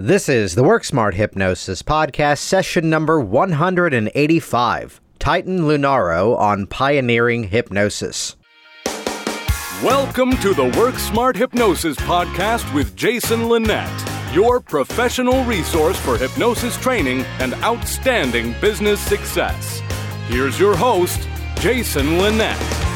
This is the Work Smart Hypnosis Podcast, session number 185 Titan Lunaro on pioneering hypnosis. Welcome to the Work Smart Hypnosis Podcast with Jason Linett, your professional resource for hypnosis training and outstanding business success. Here's your host, Jason Linett.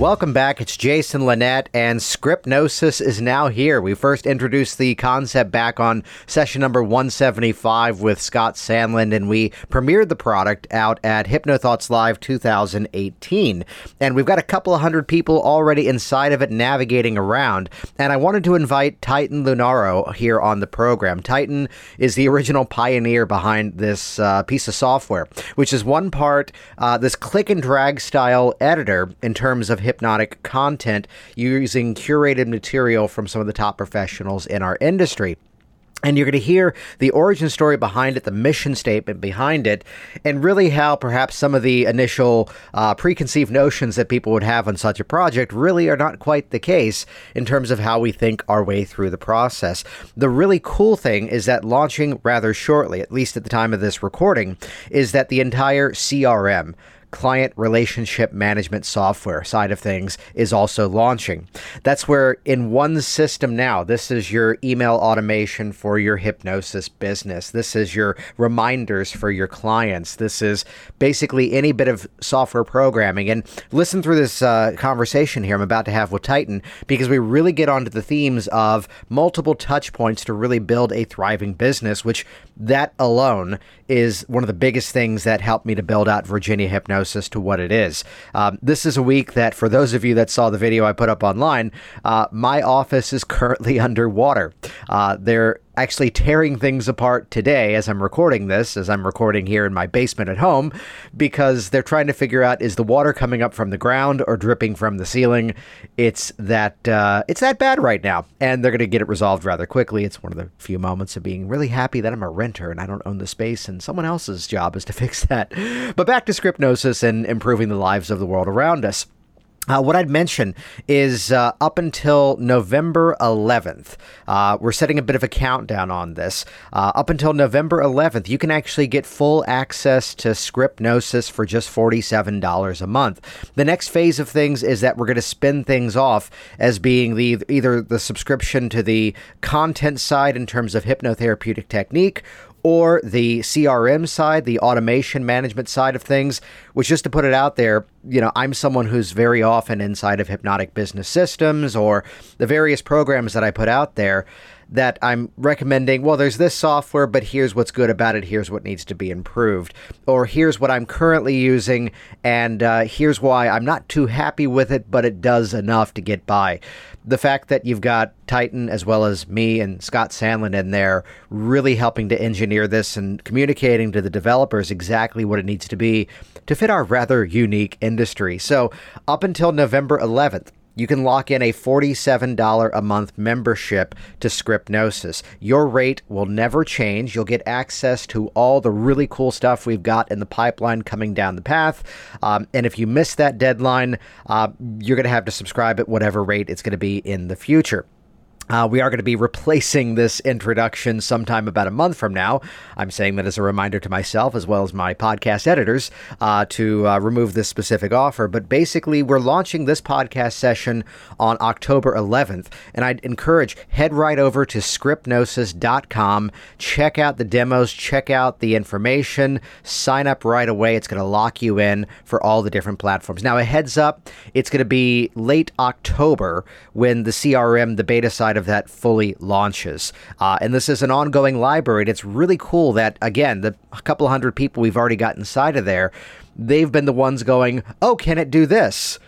Welcome back. It's Jason Linett, and Scriptnosis is now here. We first introduced the concept back on session number 175 with Scott Sandland, and we premiered the product out at HypnoThoughts Live 2018. And we've got a couple of hundred people already inside of it navigating around. And I wanted to invite Titan Lunaro here on the program. Titan is the original pioneer behind this uh, piece of software, which is one part uh, this click and drag style editor in terms of hypnotic content using curated material from some of the top professionals in our industry. And you're going to hear the origin story behind it, the mission statement behind it, and really how perhaps some of the initial uh, preconceived notions that people would have on such a project really are not quite the case in terms of how we think our way through the process. The really cool thing is that launching rather shortly, at least at the time of this recording, is that the entire CRM, client relationship management software side of things is also launching. That's where, in one system now, this is your email automation for your hypnosis business. This is your reminders for your clients. This is basically any bit of software programming. And listen through this uh, conversation here I'm about to have with Titan because we really get onto the themes of multiple touch points to really build a thriving business, which that alone is one of the biggest things that helped me to build out Virginia Hypnosis to what it is. Um, this is a week that, for those of you that saw the video I put up online, uh, my office is currently underwater. Uh, they're actually tearing things apart today as I'm recording this, as I'm recording here in my basement at home, because they're trying to figure out is the water coming up from the ground or dripping from the ceiling. It's that uh, it's that bad right now, and they're going to get it resolved rather quickly. It's one of the few moments of being really happy that I'm a renter and I don't own the space, and someone else's job is to fix that. But back to Scriptnosis and improving the lives of the world around us. Uh, what I'd mention is uh, up until November 11th, uh, we're setting a bit of a countdown on this. Uh, up until November 11th, you can actually get full access to Scriptnosis for just $47 a month. The next phase of things is that we're going to spin things off as being the either the subscription to the content side in terms of hypnotherapeutic technique or the CRM side, the automation management side of things, which just to put it out there, you know, I'm someone who's very often inside of hypnotic business systems or the various programs that I put out there that I'm recommending, well, there's this software, but here's what's good about it. Here's what needs to be improved. Or here's what I'm currently using, and uh, here's why I'm not too happy with it, but it does enough to get by. The fact that you've got Titan as well as me and Scott Sandland in there really helping to engineer this and communicating to the developers exactly what it needs to be to fit our rather unique industry. So, up until November 11th, you can lock in a $47 a month membership to Scriptnosis. Your rate will never change. You'll get access to all the really cool stuff we've got in the pipeline coming down the path. Um, and if you miss that deadline, uh, you're going to have to subscribe at whatever rate it's going to be in the future. Uh, we are going to be replacing this introduction sometime about a month from now. I'm saying that as a reminder to myself as well as my podcast editors uh, to uh, remove this specific offer. But basically, we're launching this podcast session on October 11th. And I'd encourage head right over to scriptnosis.com, check out the demos, check out the information, sign up right away. It's going to lock you in for all the different platforms. Now, a heads up, it's going to be late October when the CRM, the beta side of that fully launches. Uh, and this is an ongoing library. And it's really cool that, again, the couple hundred people we've already got inside of there, they've been the ones going, oh, can it do this?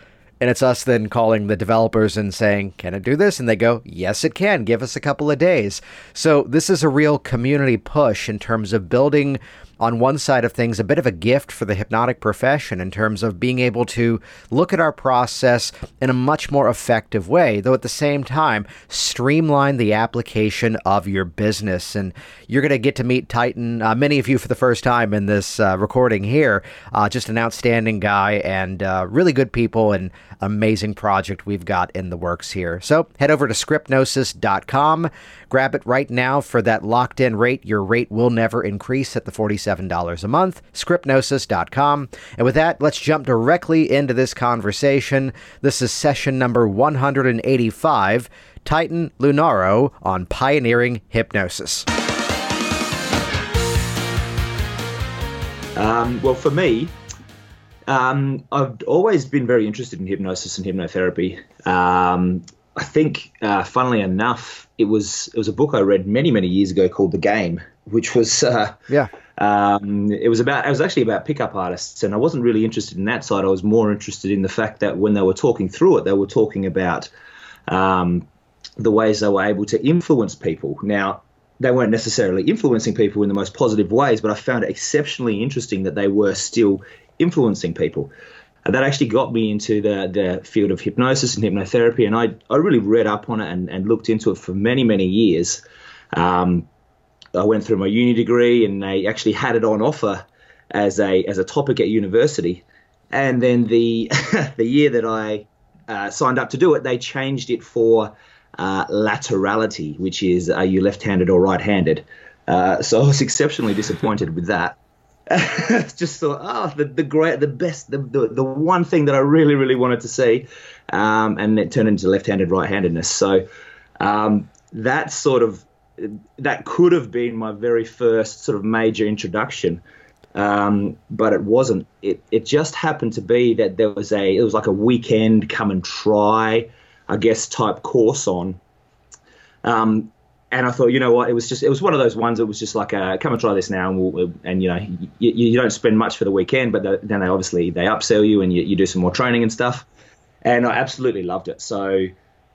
And it's us then calling the developers and saying, Can it do this? And they go, Yes, it can. Give us a couple of days. So this is a real community push in terms of building on one side of things, a bit of a gift for the hypnotic profession in terms of being able to look at our process in a much more effective way, though at the same time, streamline the application of your business. And you're going to get to meet Titan, uh, many of you for the first time in this uh, recording here. Uh, just an outstanding guy and uh, really good people and amazing project we've got in the works here. So head over to scriptnosis.com. Grab it right now for that locked in rate. Your rate will never increase at the $47 a month. Scriptnosis.com. And with that, let's jump directly into this conversation. This is session number 185 Titan Lunaro on pioneering hypnosis. Um, well, for me, um, I've always been very interested in hypnosis and hypnotherapy. Um, I think, uh, funnily enough, it was it was a book I read many many years ago called The Game, which was uh, yeah. Um, it was about it was actually about pickup artists, and I wasn't really interested in that side. I was more interested in the fact that when they were talking through it, they were talking about um, the ways they were able to influence people. Now, they weren't necessarily influencing people in the most positive ways, but I found it exceptionally interesting that they were still influencing people. That actually got me into the, the field of hypnosis and hypnotherapy. And I, I really read up on it and, and looked into it for many, many years. Um, I went through my uni degree and they actually had it on offer as a, as a topic at university. And then the, the year that I uh, signed up to do it, they changed it for uh, laterality, which is are you left handed or right handed? Uh, so I was exceptionally disappointed with that. just thought, oh, the, the great, the best, the, the, the one thing that I really, really wanted to see. Um, and it turned into left handed, right handedness. So um, that sort of, that could have been my very first sort of major introduction. Um, but it wasn't. It, it just happened to be that there was a, it was like a weekend come and try, I guess, type course on. Um, and I thought, you know what, it was just it was one of those ones that was just like, uh, come and try this now, and, we'll, and you know, you, you, don't spend much for the weekend, but the, then they obviously they upsell you and you, you, do some more training and stuff, and I absolutely loved it. So,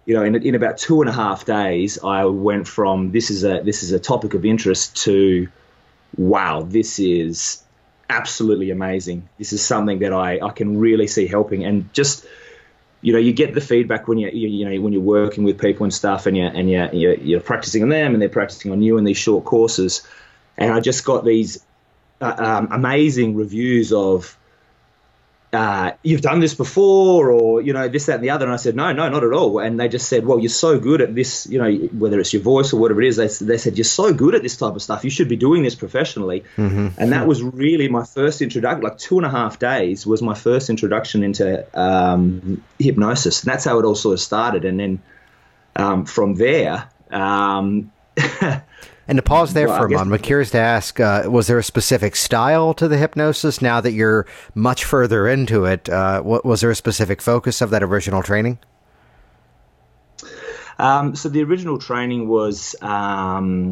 you know, in, in about two and a half days, I went from this is a this is a topic of interest to, wow, this is absolutely amazing. This is something that I I can really see helping, and just you know, you get the feedback when you, you, you know when you're working with people and stuff, and you and you you're, you're, practicing on them, and they're practicing on you in these short courses. And I just got these uh, um, amazing reviews of uh, you've done this before or you know this that and the other. And i said no no not at all. And they just said well you're so good at this you know whether it's your voice or whatever it is they, they said you're so good at this type of stuff. You should be doing this professionally. Mm-hmm. and that was really my first introduction like two and a half days was my first introduction into um, hypnosis. And that's how it all sort of started. And then um, from there um, And to pause there well, for a moment, I'm curious to ask: uh, Was there a specific style to the hypnosis? Now that you're much further into it, uh, what, was there a specific focus of that original training? Um, so the original training was. Um,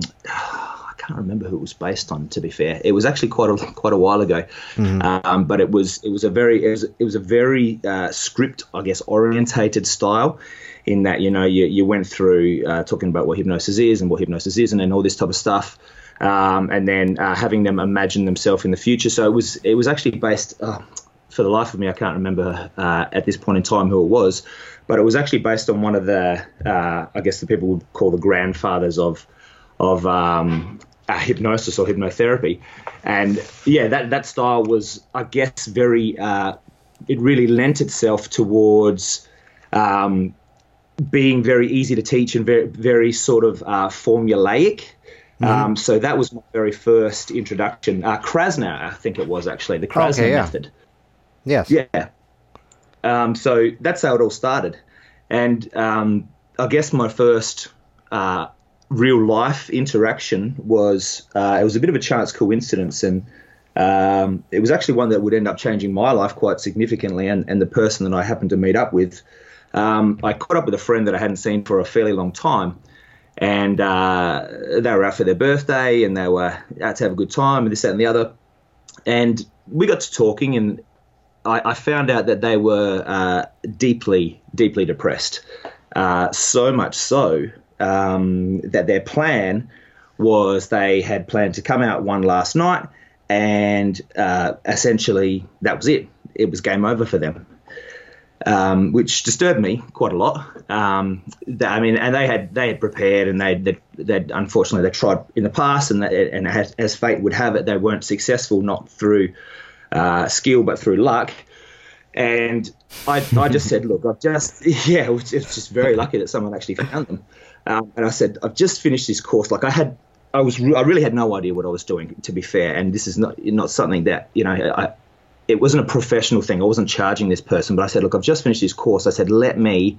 can't remember who it was based on. To be fair, it was actually quite a quite a while ago, mm-hmm. um, but it was it was a very it was, it was a very uh, script, I guess, orientated style in that you know you, you went through uh, talking about what hypnosis is and what hypnosis isn't and all this type of stuff um, and then uh, having them imagine themselves in the future so it was it was actually based uh, for the life of me I can't remember uh, at this point in time who it was but it was actually based on one of the uh, I guess the people would call the grandfathers of of um, uh, hypnosis or hypnotherapy and yeah that that style was I guess very it really lent itself towards um, being very easy to teach and very, very sort of uh, formulaic. Mm-hmm. Um, so that was my very first introduction. Uh, Krasner, I think it was actually the Krasner okay, yeah. method. Yes. Yeah. Um, so that's how it all started, and um, I guess my first uh, real life interaction was uh, it was a bit of a chance coincidence, and um, it was actually one that would end up changing my life quite significantly, and, and the person that I happened to meet up with um, I caught up with a friend that I hadn't seen for a fairly long time. And uh, they were out for their birthday and they were out to have a good time and this, that, and the other. And we got to talking, and I, I found out that they were uh, deeply, deeply depressed. Uh, so much so um, that their plan was they had planned to come out one last night and uh, essentially that was it. It was game over for them. Um, which disturbed me quite a lot. Um, I mean, and they had they had prepared, and they they they'd unfortunately they tried in the past, and they, and as, as, fate would have it, they weren't successful, not through uh, skill but through luck. And I, I just said, look, I've just yeah, it's just very lucky that someone actually found them. Um, and I said, I've just finished this course. Like I had I was I really had no idea what I was doing to be fair, and this is not not something that you know I, it wasn't a professional thing. I wasn't charging this person, but I said, look, I've just finished this course. I said, let me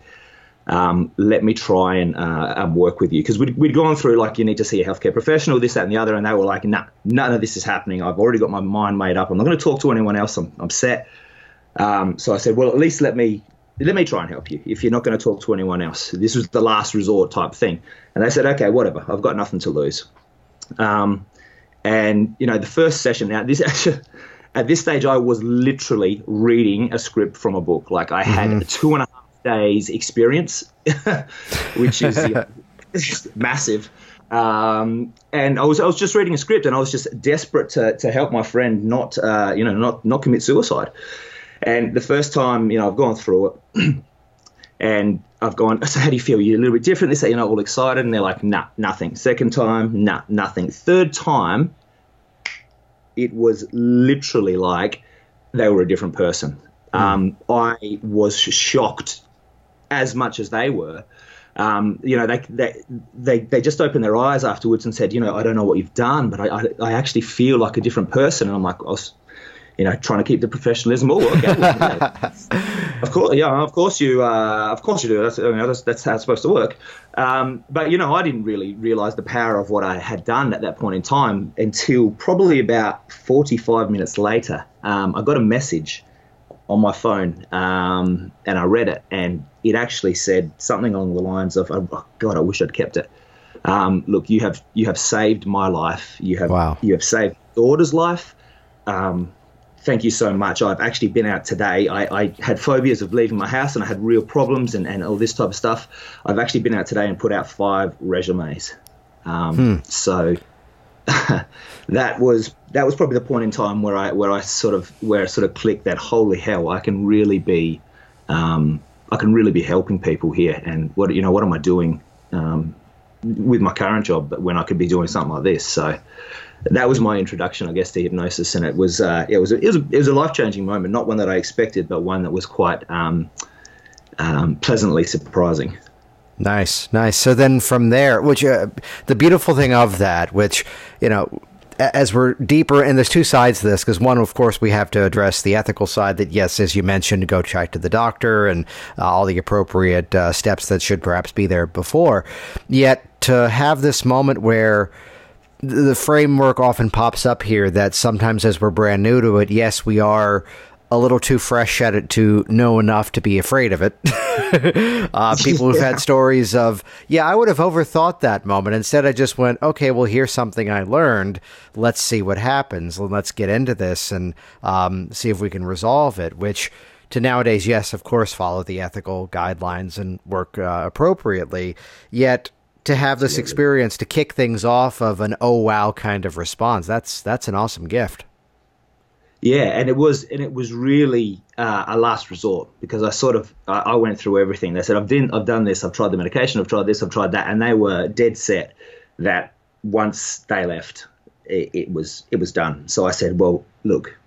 um, let me try and uh, um, work with you because we'd, we'd gone through like you need to see a healthcare professional, this, that, and the other, and they were like, nah, none of this is happening. I've already got my mind made up. I'm not going to talk to anyone else. I'm, I'm set. Um, so I said, well, at least let me let me try and help you if you're not going to talk to anyone else. This was the last resort type thing, and they said, okay, whatever. I've got nothing to lose. Um, and you know, the first session now, this actually, at this stage, I was literally reading a script from a book. Like I had mm-hmm. two and a half days experience, which is you know, massive. Um, and I was I was just reading a script, and I was just desperate to, to help my friend not uh, you know not not commit suicide. And the first time you know I've gone through it, and I've gone, so how do you feel? You're a little bit different. They say you're not all excited, and they're like, nah, nothing. Second time, nah, nothing. Third time, it was literally like they were a different person. Mm. Um, I was shocked as much as they were. Um, you know, they, they, they, they just opened their eyes afterwards and said, you know, I don't know what you've done, but I, I, I actually feel like a different person. And I'm like, I was, you know, trying to keep the professionalism. Oh, okay. of course, yeah, of course you, uh, of course you do. That's, you know, that's, that's how it's supposed to work. Um, but you know, I didn't really realize the power of what I had done at that point in time until probably about 45 minutes later. Um, I got a message on my phone um, and I read it, and it actually said something along the lines of, "Oh God, I wish I'd kept it." Um, look, you have you have saved my life. You have wow. you have saved daughter's life. Um, thank you so much. I've actually been out today. I, I, had phobias of leaving my house and I had real problems and, and all this type of stuff. I've actually been out today and put out five resumes. Um, hmm. So that was that was probably the point in time where I where I sort of where I sort of clicked that holy hell I can really be um, I can really be helping people here and what you know what am I doing um, with my current job but when I could be doing something like this so that was my introduction, I guess, to hypnosis, and it was uh, it was a, it was a, a life changing moment, not one that I expected, but one that was quite um, um, pleasantly surprising. Nice, nice. So then from there, which uh, the beautiful thing of that, which you know, as we're deeper, and there's two sides to this, because one, of course, we have to address the ethical side that, yes, as you mentioned, go check to the doctor and uh, all the appropriate uh, steps that should perhaps be there before. Yet to have this moment where the framework often pops up here that sometimes as we're brand new to it, yes, we are a little too fresh at it to know enough to be afraid of it. uh, people who've had stories of, yeah, I would have overthought that moment. Instead, I just went, okay, well, here's something I learned. Let's see what happens. Let's get into this and um, see if we can resolve it, which to nowadays, yes, of course, follow the ethical guidelines and work uh, appropriately. Yet, to have this experience to kick things off of an oh wow kind of response. That's that's an awesome gift. Yeah, and it was and it was really uh, a last resort because I sort of I, I went through everything. They said I've done I've done this, I've tried the medication, I've tried this, I've tried that, and they were dead set that once they left, it, it was it was done. So I said, well, look,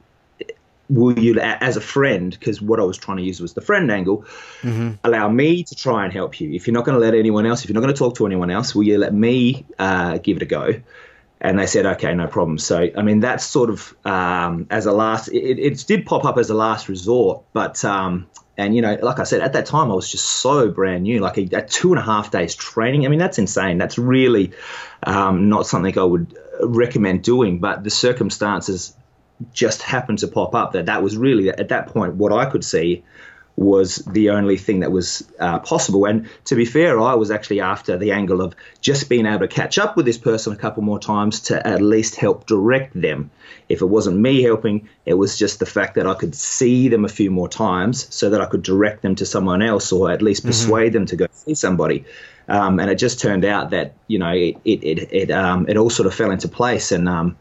will you, as a friend, because what I was trying to use was the friend angle, mm-hmm. allow me to try and help you. If you're not going to let anyone else, if you're not going to talk to anyone else, will you let me uh, give it a go? And they said, okay, no problem. So, I mean, that's sort of um, as a last, it, it, did pop up as a last resort, but, um, and, you know, like I said, at that time, I was just so brand new, like a, a two and a half days training. I mean, that's insane. That's really um, not something I would recommend doing, but the circumstances just happened to pop up that that was really at that point what I could see was the only thing that was uh, possible. And to be fair, I was actually after the angle of just being able to catch up with this person a couple more times to at least help direct them. If it wasn't me helping, it was just the fact that I could see them a few more times so that I could direct them to someone else or at least mm-hmm. persuade mm-hmm. them to go see somebody. Um, and it just turned out that you know it it it it, um, it all sort of fell into place and. Um,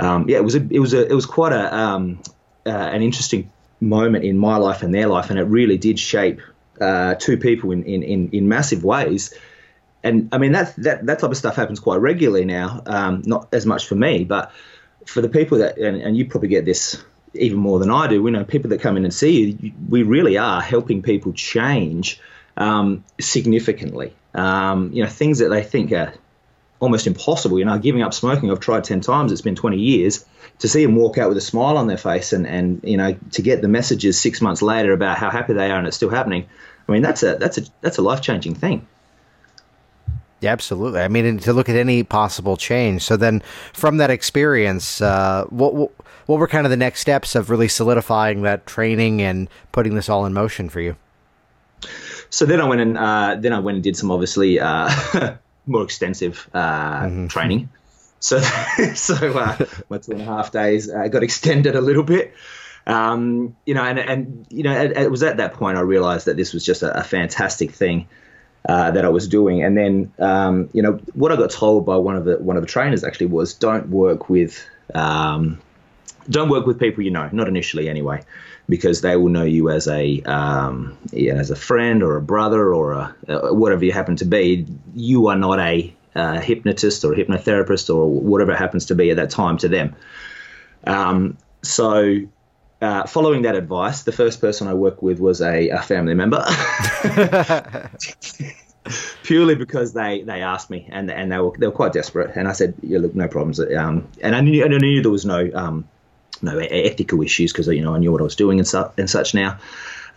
um, yeah, it was a, it was a, it was quite a um, uh, an interesting moment in my life and their life, and it really did shape uh, two people in, in, in, in, massive ways. And I mean that that that type of stuff happens quite regularly now. Um, not as much for me, but for the people that and, and you probably get this even more than I do. We know people that come in and see you. We really are helping people change um, significantly. Um, you know, things that they think are almost impossible. You know, giving up smoking, I've tried 10 times, it's been 20 years. To see them walk out with a smile on their face and, and you know, to get the messages six months later about how happy they are and it's still happening, I mean, that's a, that's a, that's a life changing thing. Yeah, absolutely. I mean, to look at any possible change. So then, from that experience, uh, what, what what were kind of the next steps of really solidifying that training and putting this all in motion for you? So then I went and uh, then I went and did some obviously uh, more extensive uh, mm-hmm. training. So, so uh, my two and a half days uh, got extended a little bit. Um, you know, and, and you know, it, it, was at that point I realized that this was just a, a fantastic thing uh, that I was doing. And then, um, you know, what I got told by one of the one of the trainers actually was, don't work with um, don't work with people you know, not initially anyway, because they will know you as a um, yeah, as a friend or a brother or a, uh, whatever you happen to be. You are not a uh, hypnotist or a hypnotherapist or whatever it happens to be at that time to them. Um, so, uh, following that advice, the first person I worked with was a, a family member. Purely because they, they asked me and and they were they were quite desperate and I said yeah look no problems um, and I knew and I knew there was no um, no ethical issues because you know I knew what I was doing and, su- and such now.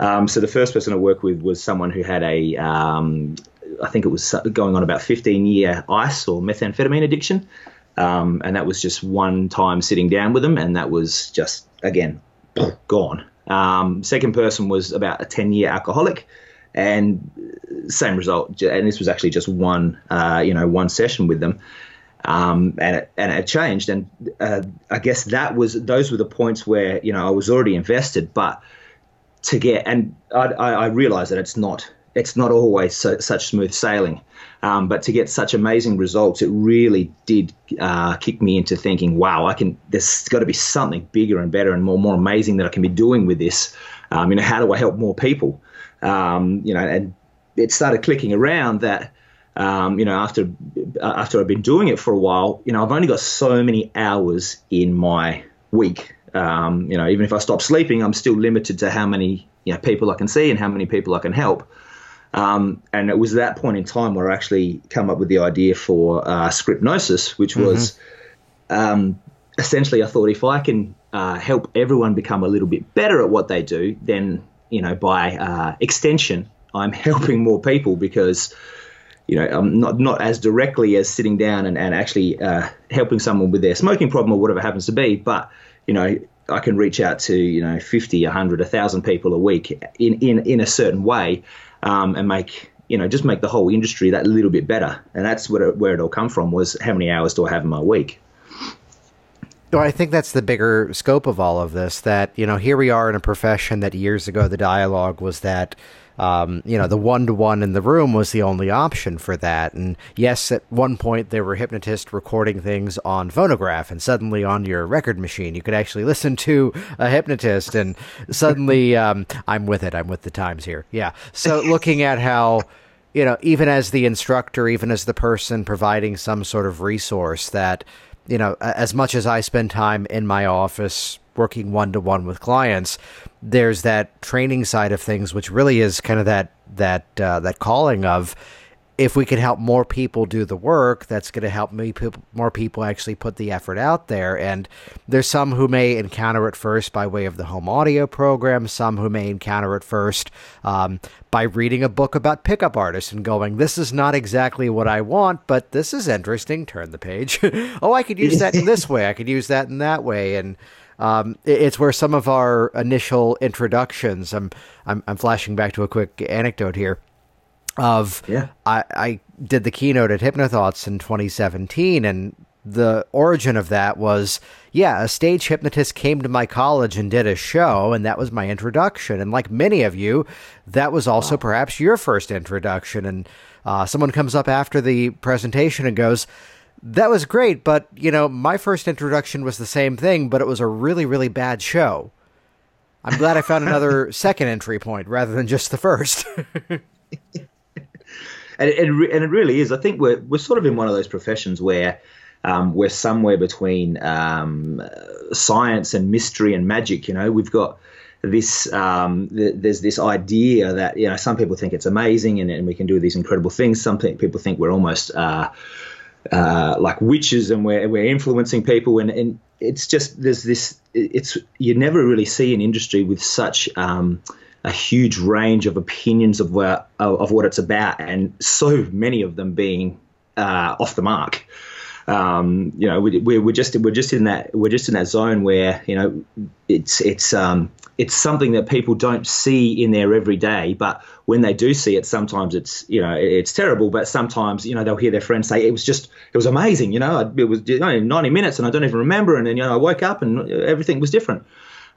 Um, so the first person I worked with was someone who had a, um, I think it was going on about 15 year ice or methamphetamine addiction, um, and that was just one time sitting down with them, and that was just again gone. Um, second person was about a 10 year alcoholic, and same result. And this was actually just one, uh, you know, one session with them um, and it, and it changed. And uh, I guess that was those were the points where you know I was already invested, but to get and I, I realized that it's not it's not always so, such smooth sailing. Um, but to get such amazing results, it really did uh, kick me into thinking, wow, I can. There's got to be something bigger and better and more more amazing that I can be doing with this. Um, you know, how do I help more people? Um, you know, and it started clicking around that um, you know, after after I've been doing it for a while, you know, I've only got so many hours in my week. Um, you know, even if I stop sleeping, I'm still limited to how many you know people I can see and how many people I can help. Um, and it was that point in time where I actually came up with the idea for uh, Scriptnosis, which was mm-hmm. essentially I thought if I can uh, help everyone become a little bit better at what they do, then you know by uh, extension I'm helping more people because you know, um, not not as directly as sitting down and, and actually uh, helping someone with their smoking problem or whatever happens to be, but you know, I can reach out to you know 50, 100, 1,000 people a week in in in a certain way, um, and make you know just make the whole industry that little bit better. And that's where it, where it all come from was how many hours do I have in my week. Well, I think that's the bigger scope of all of this. That you know, here we are in a profession that years ago the dialogue was that um, you know, the one to one in the room was the only option for that. And yes, at one point there were hypnotists recording things on phonograph, and suddenly on your record machine you could actually listen to a hypnotist, and suddenly um, I'm with it. I'm with the times here. Yeah. So looking at how you know, even as the instructor, even as the person providing some sort of resource that, you know, as much as I spend time in my office working one to one with clients, there's that training side of things, which really is kind of that that uh, that calling of if we can help more people do the work, that's going to help me more people actually put the effort out there. And there's some who may encounter it first by way of the home audio program, some who may encounter it first um, by reading a book about pickup artists and going, "This is not exactly what I want, but this is interesting." Turn the page. oh, I could use that in this way. I could use that in that way, and um, it's where some of our initial introductions. I'm, I'm I'm flashing back to a quick anecdote here. Of yeah, I, I did the keynote at Hypnothoughts in 2017, and the origin of that was yeah, a stage hypnotist came to my college and did a show, and that was my introduction. And like many of you, that was also wow. perhaps your first introduction. And uh, someone comes up after the presentation and goes, that was great, but you know, my first introduction was the same thing, but it was a really, really bad show. I'm glad I found another second entry point rather than just the first. and, it, and it really is. I think we're we're sort of in one of those professions where um, we're somewhere between um, science and mystery and magic. You know, we've got this um, th- there's this idea that you know some people think it's amazing and, and we can do these incredible things. Some people think we're almost uh, uh, like witches and we're, we're influencing people and, and it's just there's this it's you never really see an industry with such um, a huge range of opinions of where of what it's about and so many of them being uh, off the mark. Um, you know, we, we're just we're just in that we're just in that zone where you know it's it's um, it's something that people don't see in their everyday, but when they do see it, sometimes it's you know it's terrible, but sometimes you know they'll hear their friends say it was just it was amazing, you know, it was know, 90 minutes and I don't even remember, and then you know I woke up and everything was different.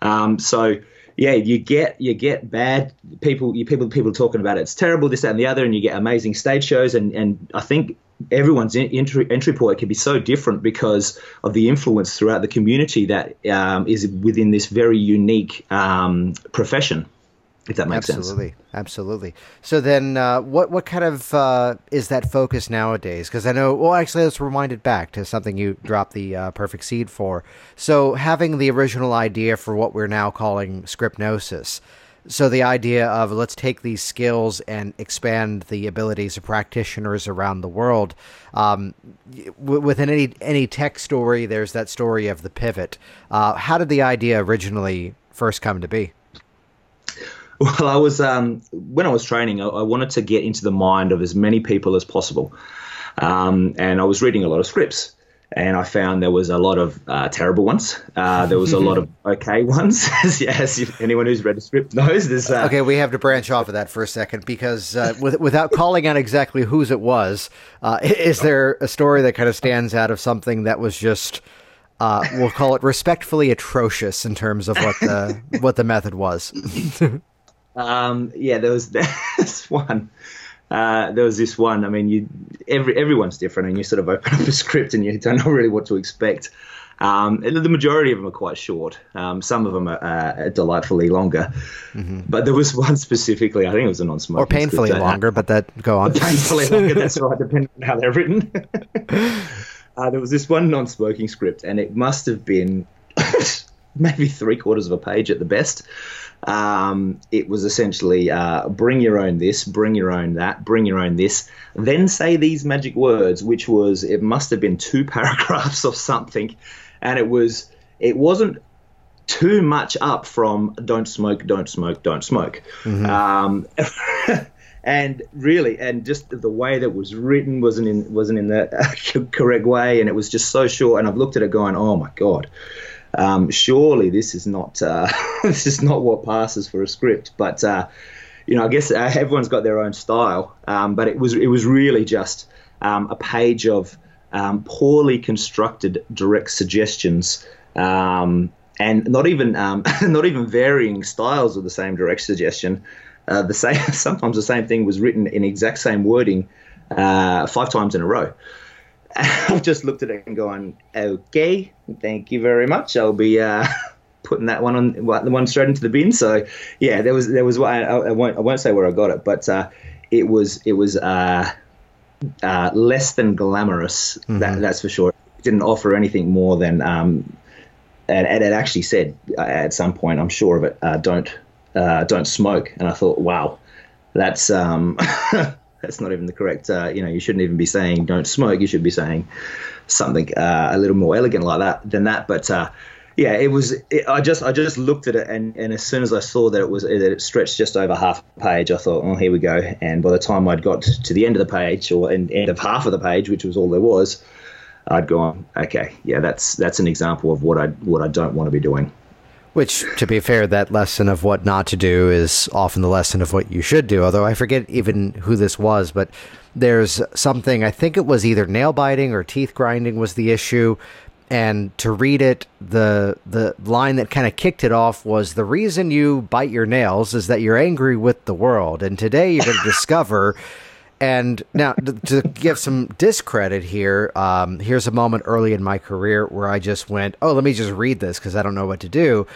Um, so yeah, you get you get bad people, you people people talking about it. It's terrible, this that and the other, and you get amazing stage shows, and and I think everyone's entry, entry point can be so different because of the influence throughout the community that um, is within this very unique um, profession. If that makes absolutely, sense. Absolutely, absolutely. So then, uh, what what kind of uh, is that focus nowadays? Because I know. Well, actually, let's rewind it back to something you dropped the uh, perfect seed for. So having the original idea for what we're now calling Scriptnosis so the idea of let's take these skills and expand the abilities of practitioners around the world. Um, within any any tech story, there's that story of the pivot. Uh, how did the idea originally first come to be? Well, I was um, when I was training, I, I, wanted to get into the mind of as many people as possible, um, and I was reading a lot of scripts and I found there was a lot of uh, terrible ones. Uh, there was a lot of okay ones. yes, anyone who's read a script knows. There's uh, okay. We have to branch off of that for a second because uh, with, without calling out exactly whose it was, uh, is there a story that kind of stands out of something that was just uh, we'll call it respectfully atrocious in terms of what the what the method was? Um, yeah, there was this one. Uh, there was this one. I mean, you every everyone's different, and you sort of open up a script and you don't know really what to expect. Um, the majority of them are quite short. Um, some of them are uh, delightfully longer. Mm-hmm. But there was one specifically. I think it was a non-smoking or painfully script, longer. but that go on. painfully longer. That's right, depending on how they're written. uh, there was this one non-smoking script, and it must have been maybe three quarters of a page at the best. Um, it was essentially uh, bring your own this, bring your own that, bring your own this, then say these magic words, which was it must have been two paragraphs or something, and it was it wasn't too much up from don't smoke, don't smoke, don't smoke. Mm-hmm. Um, and really, and just the way that was written wasn't in wasn't in the correct way, and it was just so short. And I've looked at it going, oh my god um, surely this is not uh, this is not what passes for a script. But uh, you know, I guess uh, everyone's got their own style. Um, but it was it was really just um, a page of um, poorly constructed direct suggestions. Um, and not even um, not even varying styles of the same direct suggestion. Uh, the same sometimes the same thing was written in exact same wording uh, five times in a row. I've just looked at it and gone, okay, thank you very much. I'll be uh, putting that one on the one straight into the bin. So yeah, there was there was I, I won't I won't say where I got it, but uh, it was it was uh, uh less than glamorous. Mm-hmm. That, that's for sure. It didn't offer anything more than um, and, and, it actually said uh, at some point, I'm sure of it, uh, don't don't smoke. And I thought, wow, that's um, that's not even the correct. Uh, you know, you shouldn't even be saying "don't smoke." You should be saying something uh, a little more elegant like that than that. But uh, yeah, it was. It, I just I just looked at it, and, and as soon as I saw that it was that it stretched just over half a page, I thought, oh, here we go. And by the time I'd got to the end of the page, or end of half of the page, which was all there was, I'd gone, okay, yeah, that's that's an example of what I what I don't want to be doing. Which, to be fair, that lesson of what not to do is often the lesson of what you should do. Although I forget even who this was, but there's something, I think it was either nail biting or teeth grinding was the issue. And to read it, the the line that kind of kicked it off was the reason you bite your nails is that you're angry with the world. And today you're going to discover And now, to, give some discredit here, um, here's a moment early in my career where I just went, "Oh, let me just read this because I don't know what to do."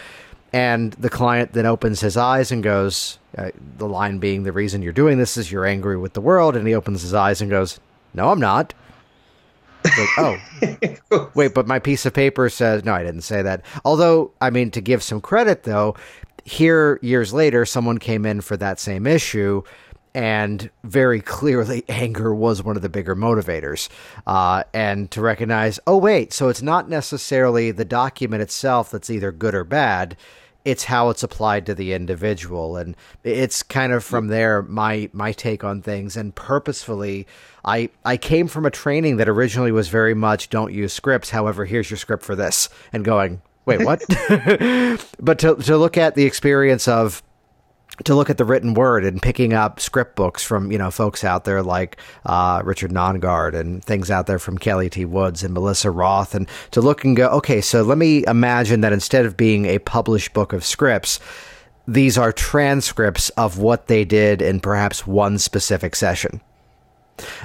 And the client then opens his eyes and goes, uh, the line being, "The reason you're doing this is you're angry with the world." And he opens his eyes and goes, "No, I'm not." Like, oh, wait, but my piece of paper says no. I didn't say that. Although, I mean, to give some credit though, here years later, someone came in for that same issue and very clearly anger was one of the bigger motivators. Uh, and to recognize oh wait so it's not necessarily the document itself that's either good or bad. It's how it's applied to the individual. And it's kind of from there my my take on things. And purposefully i i came from a training that originally was very much don't use scripts. However here's your script for this. And going wait what? But to to look at the experience of to look at the written word and picking up script books from you know folks out there like uh, Richard Nongard and things out there from Kelly T. Woods and Melissa Roth, and to look and go, okay, so let me imagine that instead of being a published book of scripts, these are transcripts of what they did in perhaps one specific session.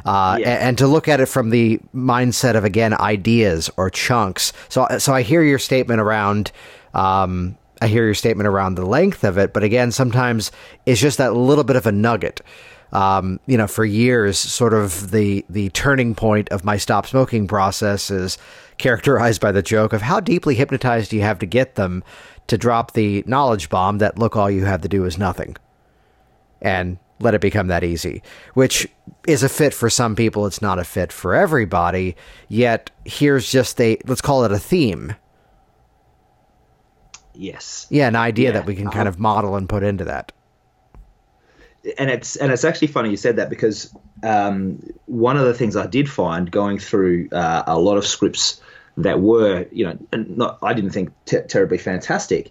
Uh, yeah. and, and, to look at it from the mindset of again ideas or chunks. So, so I hear your statement around um, I hear your statement around the length of it, but again, sometimes it's just that little bit of a nugget. Um, you know, for years, sort of the the turning point of my stop smoking process is characterized by the joke of how deeply hypnotized do you have to get them to drop the knowledge bomb that look all you have to do is nothing, and let it become that easy, which is a fit for some people. It's not a fit for everybody. Yet here's just a let's call it a theme Yes. Yeah, an idea yeah. that we can kind of model and put into that. And it's and it's actually funny you said that because um, one of the things I did find going through uh, a lot of scripts that were you know not I didn't think terribly fantastic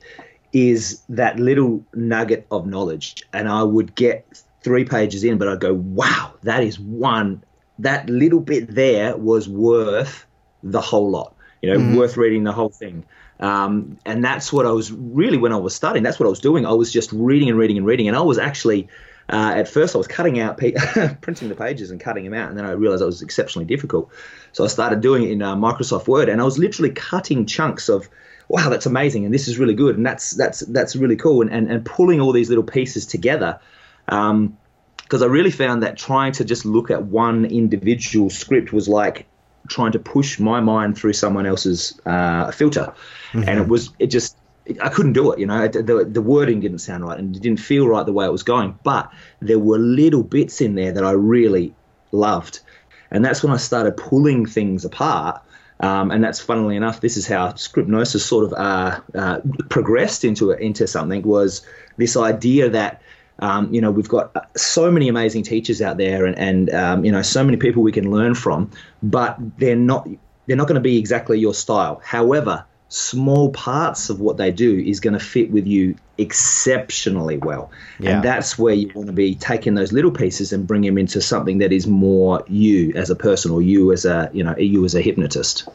is that little nugget of knowledge, and I would get three pages in, but I'd go, wow, that is one that little bit there was worth the whole lot. You know, mm-hmm. worth reading the whole thing. Um, and that's what I was really when I was studying. That's what I was doing. I was just reading and reading and reading, and I was actually. Uh, at first, I was cutting out, printing the pages and cutting them out, and then I realized it was exceptionally difficult. So I started doing it in uh, Microsoft Word, and I was literally cutting chunks of, wow, that's amazing, and this is really good, and that's that's that's really cool, and and, and pulling all these little pieces together. Um, because I really found that trying to just look at one individual script was like trying to push my mind through someone else's uh, filter, mm-hmm. and it was it just I couldn't do it. You know, the, the wording didn't sound right and it didn't feel right the way it was going. But there were little bits in there that I really loved, and that's when I started pulling things apart. Um, and that's funnily enough, this is how Scriptnosis sort of uh, uh, progressed into into something was this idea that um, you know, we've got uh, so many amazing teachers out there, and, and um, you know, so many people we can learn from, but they're not they're not going to be exactly your style. However, small parts of what they do is going to fit with you exceptionally well, yeah. and that's where you want to be taking those little pieces and bring them into something that is more you as a person, or you as a you know you as a hypnotist.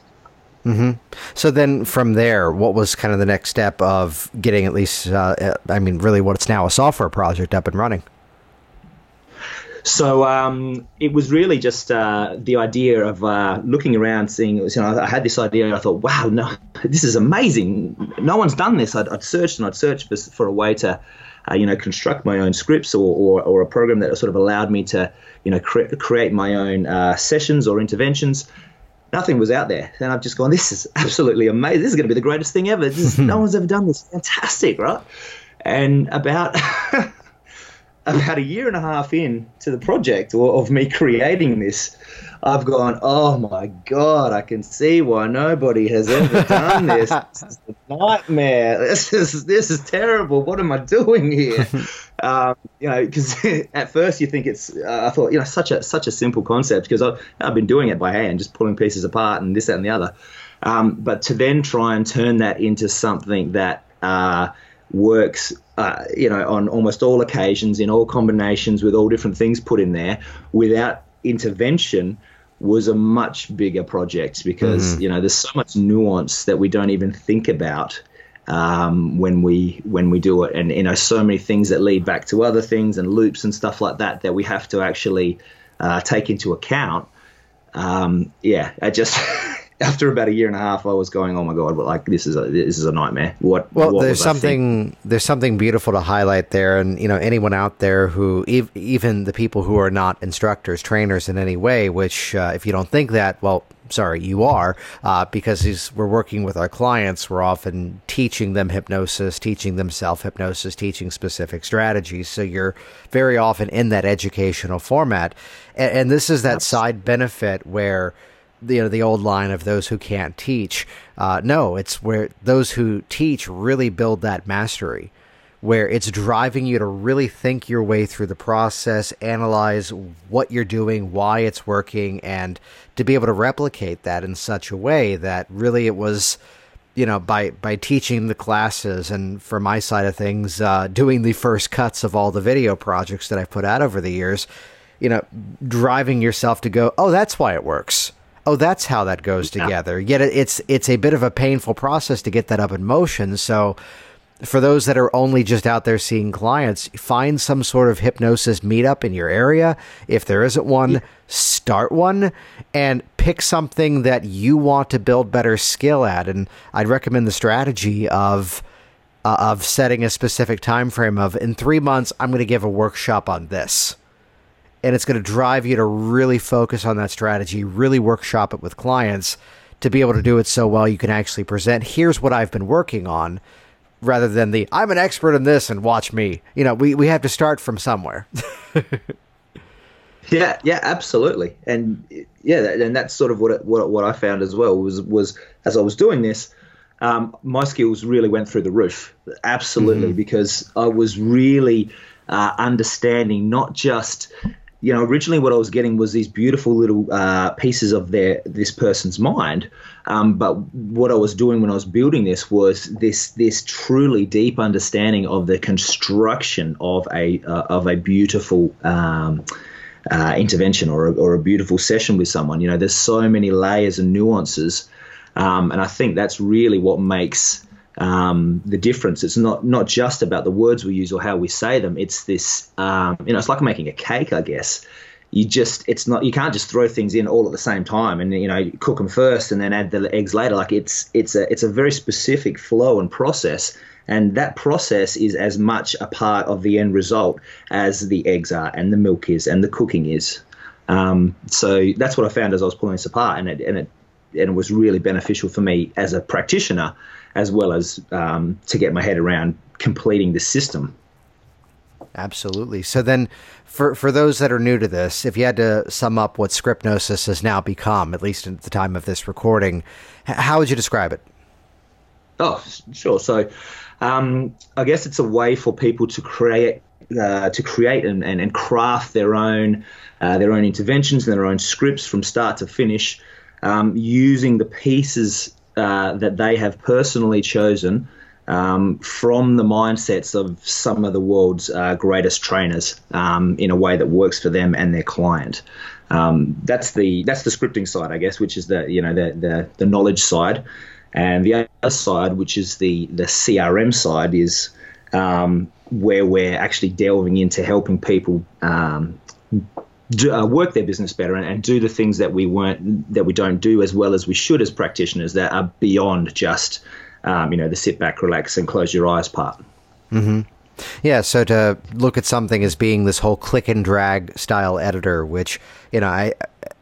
Mm-hmm. So then from there, what was kind of the next step of getting at least, uh, uh, I mean, really what now a software project up and running? So um, it was really just uh, the idea of uh, looking around, seeing. You know, I had this idea, I thought, "Wow, no, this is amazing! No one's done this." I'd, I'd searched and I'd searched for, for a way to, uh, you know, construct my own scripts or, or, or, a program that sort of allowed me to, you know, cre- create my own uh, sessions or interventions nothing was out there. And I've just gone, this is absolutely amazing. This is going to be the greatest thing ever. Is, no one's ever done this. Fantastic, right? And about about a year and a half in to the project or of me creating this, I've gone, oh my God, I can see why nobody has ever done this. this is a nightmare. This is, this is terrible. What am I doing here? um, you know, because at first you think it's, uh, I thought, you know, such a, such a simple concept because I've, I've been doing it by hand, just pulling pieces apart and this, that, and the other. Um, but to then try and turn that into something that, uh, works, uh, you know, on almost all occasions in all combinations with all different things put in there without intervention was a much bigger project because mm-hmm. you know there's so much nuance that we don't even think about um, when we when we do it, and you know so many things that lead back to other things and loops and stuff like that that we have to actually uh, take into account. Um, yeah, I just after about a year and a half, I was going, "Oh my god, like this is a this is a nightmare." What? Well, what there's something there's something beautiful to highlight there, and you know anyone out there who ev- even the people who are not instructors, trainers in any way, which uh, if you don't think that, well, sorry, you are, uh, because we're working with our clients, we're often teaching them hypnosis, teaching them self hypnosis, teaching specific strategies. So you're very often in that educational format, and, and this is that side benefit where you know the old line of those who can't teach. Uh, no, it's where those who teach really build that mastery, where it's driving you to really think your way through the process, analyze what you're doing, why it's working, and to be able to replicate that in such a way that really it was. You know, by by teaching the classes, and for my side of things, uh, doing the first cuts of all the video projects that I've put out over the years, you know, driving yourself to go, oh, that's why it works oh, that's how that goes together. Yet it's it's a bit of a painful process to get that up in motion. So for those that are only just out there seeing clients, find some sort of hypnosis meetup in your area. If there isn't one, yeah. start one and pick something that you want to build better skill at. And I'd recommend the strategy of uh, of setting a specific time frame of in 3 months I'm going to give a workshop on this and it's going to drive you to really focus on that strategy, really workshop it with clients to be able to do it so well you can actually present here's what I've been working on rather than the I'm an expert in this and watch me. You know, we, we have to start from somewhere. yeah, yeah, absolutely. And yeah, and that's sort of what it, what what I found as well was was as I was doing this, um, my skills really went through the roof. Absolutely, mm-hmm. because I was really uh, understanding not just you know, originally what I was getting was these beautiful little uh, pieces of their this person's mind. Um, but what I was doing when I was building this was this this truly deep understanding of the construction of a uh, of a beautiful. Um, uh, intervention or a, or a beautiful session with someone. You know, there's so many layers and nuances, um, and I think that's really what makes um, the difference. It's not not just about the words we use or how we say them. It's this, um, you know, it's like making a cake, I guess. You just, it's not, you can't just throw things in all at the same time and you know cook them first and then add the eggs later. Like it's it's a it's a very specific flow and process, and that process is as much a part of the end result as the eggs are and the milk is and the cooking is. Um, so that's what I found as I was pulling this apart, and it and it and it was really beneficial for me as a practitioner as well as um, to get my head around completing the system. Absolutely. So then, for for those that are new to this, if you had to sum up what Scriptnosis has now become, at least at the time of this recording, how would you describe it? Oh, sure. So, um, I guess it's a way for people to create uh, to create and, and, and, craft their own uh, their own interventions and their own scripts from start to finish, um, using the pieces uh, that they have personally chosen um, from the mindsets of some of the world's uh, greatest trainers um, in a way that works for them and their client. Um, that's the that's the scripting side, I guess, which is the you know the the, the knowledge side, and the other side, which is the the CRM side, is um, where we're actually delving into helping people um, do, uh, work their business better and, and, do the things that we weren't that we don't do as well as we should as practitioners that are beyond just um, you know the sit back, relax, and close your eyes part. Mm-hmm. Yeah, so to look at something as being this whole click and drag style editor, which you know, I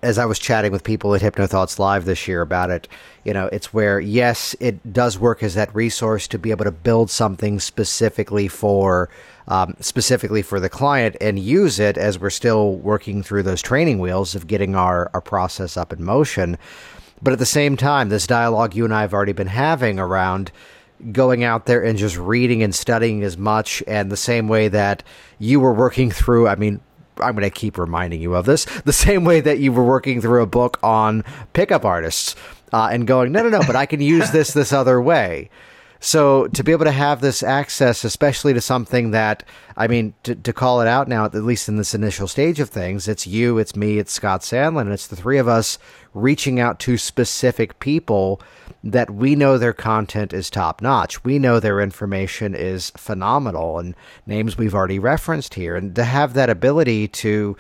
as I was chatting with people at HypnoThoughts Live this year about it, you know, it's where yes, it does work as that resource to be able to build something specifically for um, specifically for the client and use it as we're still working through those training wheels of getting our, our process up in motion. But at the same time, this dialogue you and I have already been having around going out there and just reading and studying as much, and the same way that you were working through, I mean, I'm going to keep reminding you of this, the same way that you were working through a book on pickup artists uh, and going, no, no, no, but I can use this this other way. So to be able to have this access, especially to something that, I mean, to, to call it out now, at least in this initial stage of things, it's you, it's me, it's Scott Sandland, and it's the three of us reaching out to specific people that we know their content is top notch. We know their information is phenomenal and names we've already referenced here. And to have that ability to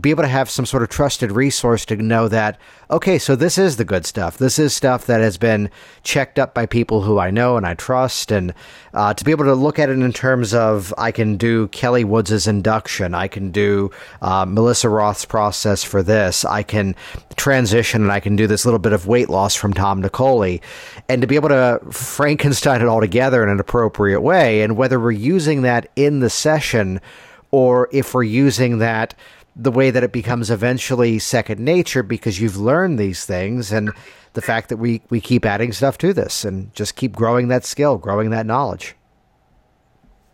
be able to have some sort of trusted resource to know that, okay, so this is the good stuff. This is stuff that has been checked up by people who I know and I trust. And uh, to be able to look at it in terms of, I can do Kelly Woods' induction, I can do uh, Melissa Roth's process for this, I can transition and I can do this little bit of weight loss from Tom Nicoli. And to be able to Frankenstein it all together in an appropriate way. And whether we're using that in the session or if we're using that the way that it becomes eventually second nature because you've learned these things and the fact that we, we keep adding stuff to this and just keep growing that skill, growing that knowledge.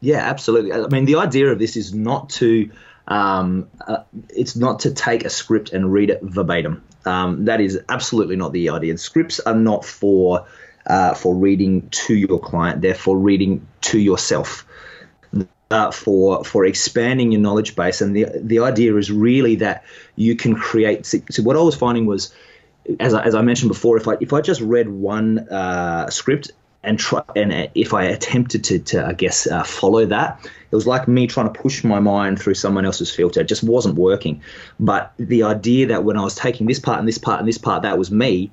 Yeah, absolutely. I mean, the idea of this is not to um, uh, it's not to take a script and read it verbatim. Um, that is absolutely not the idea. Scripts are not for uh, for reading to your client; they're for reading to yourself uh, for for expanding your knowledge base. And the the idea is really that you can create. So what I was finding was, as I, as I mentioned before, if I if I just read one uh, script and try and if I attempted to, to I guess uh, follow that, it was like me trying to push my mind through someone else's filter. It just wasn't working. But the idea that when I was taking this part and this part and this part, that was me.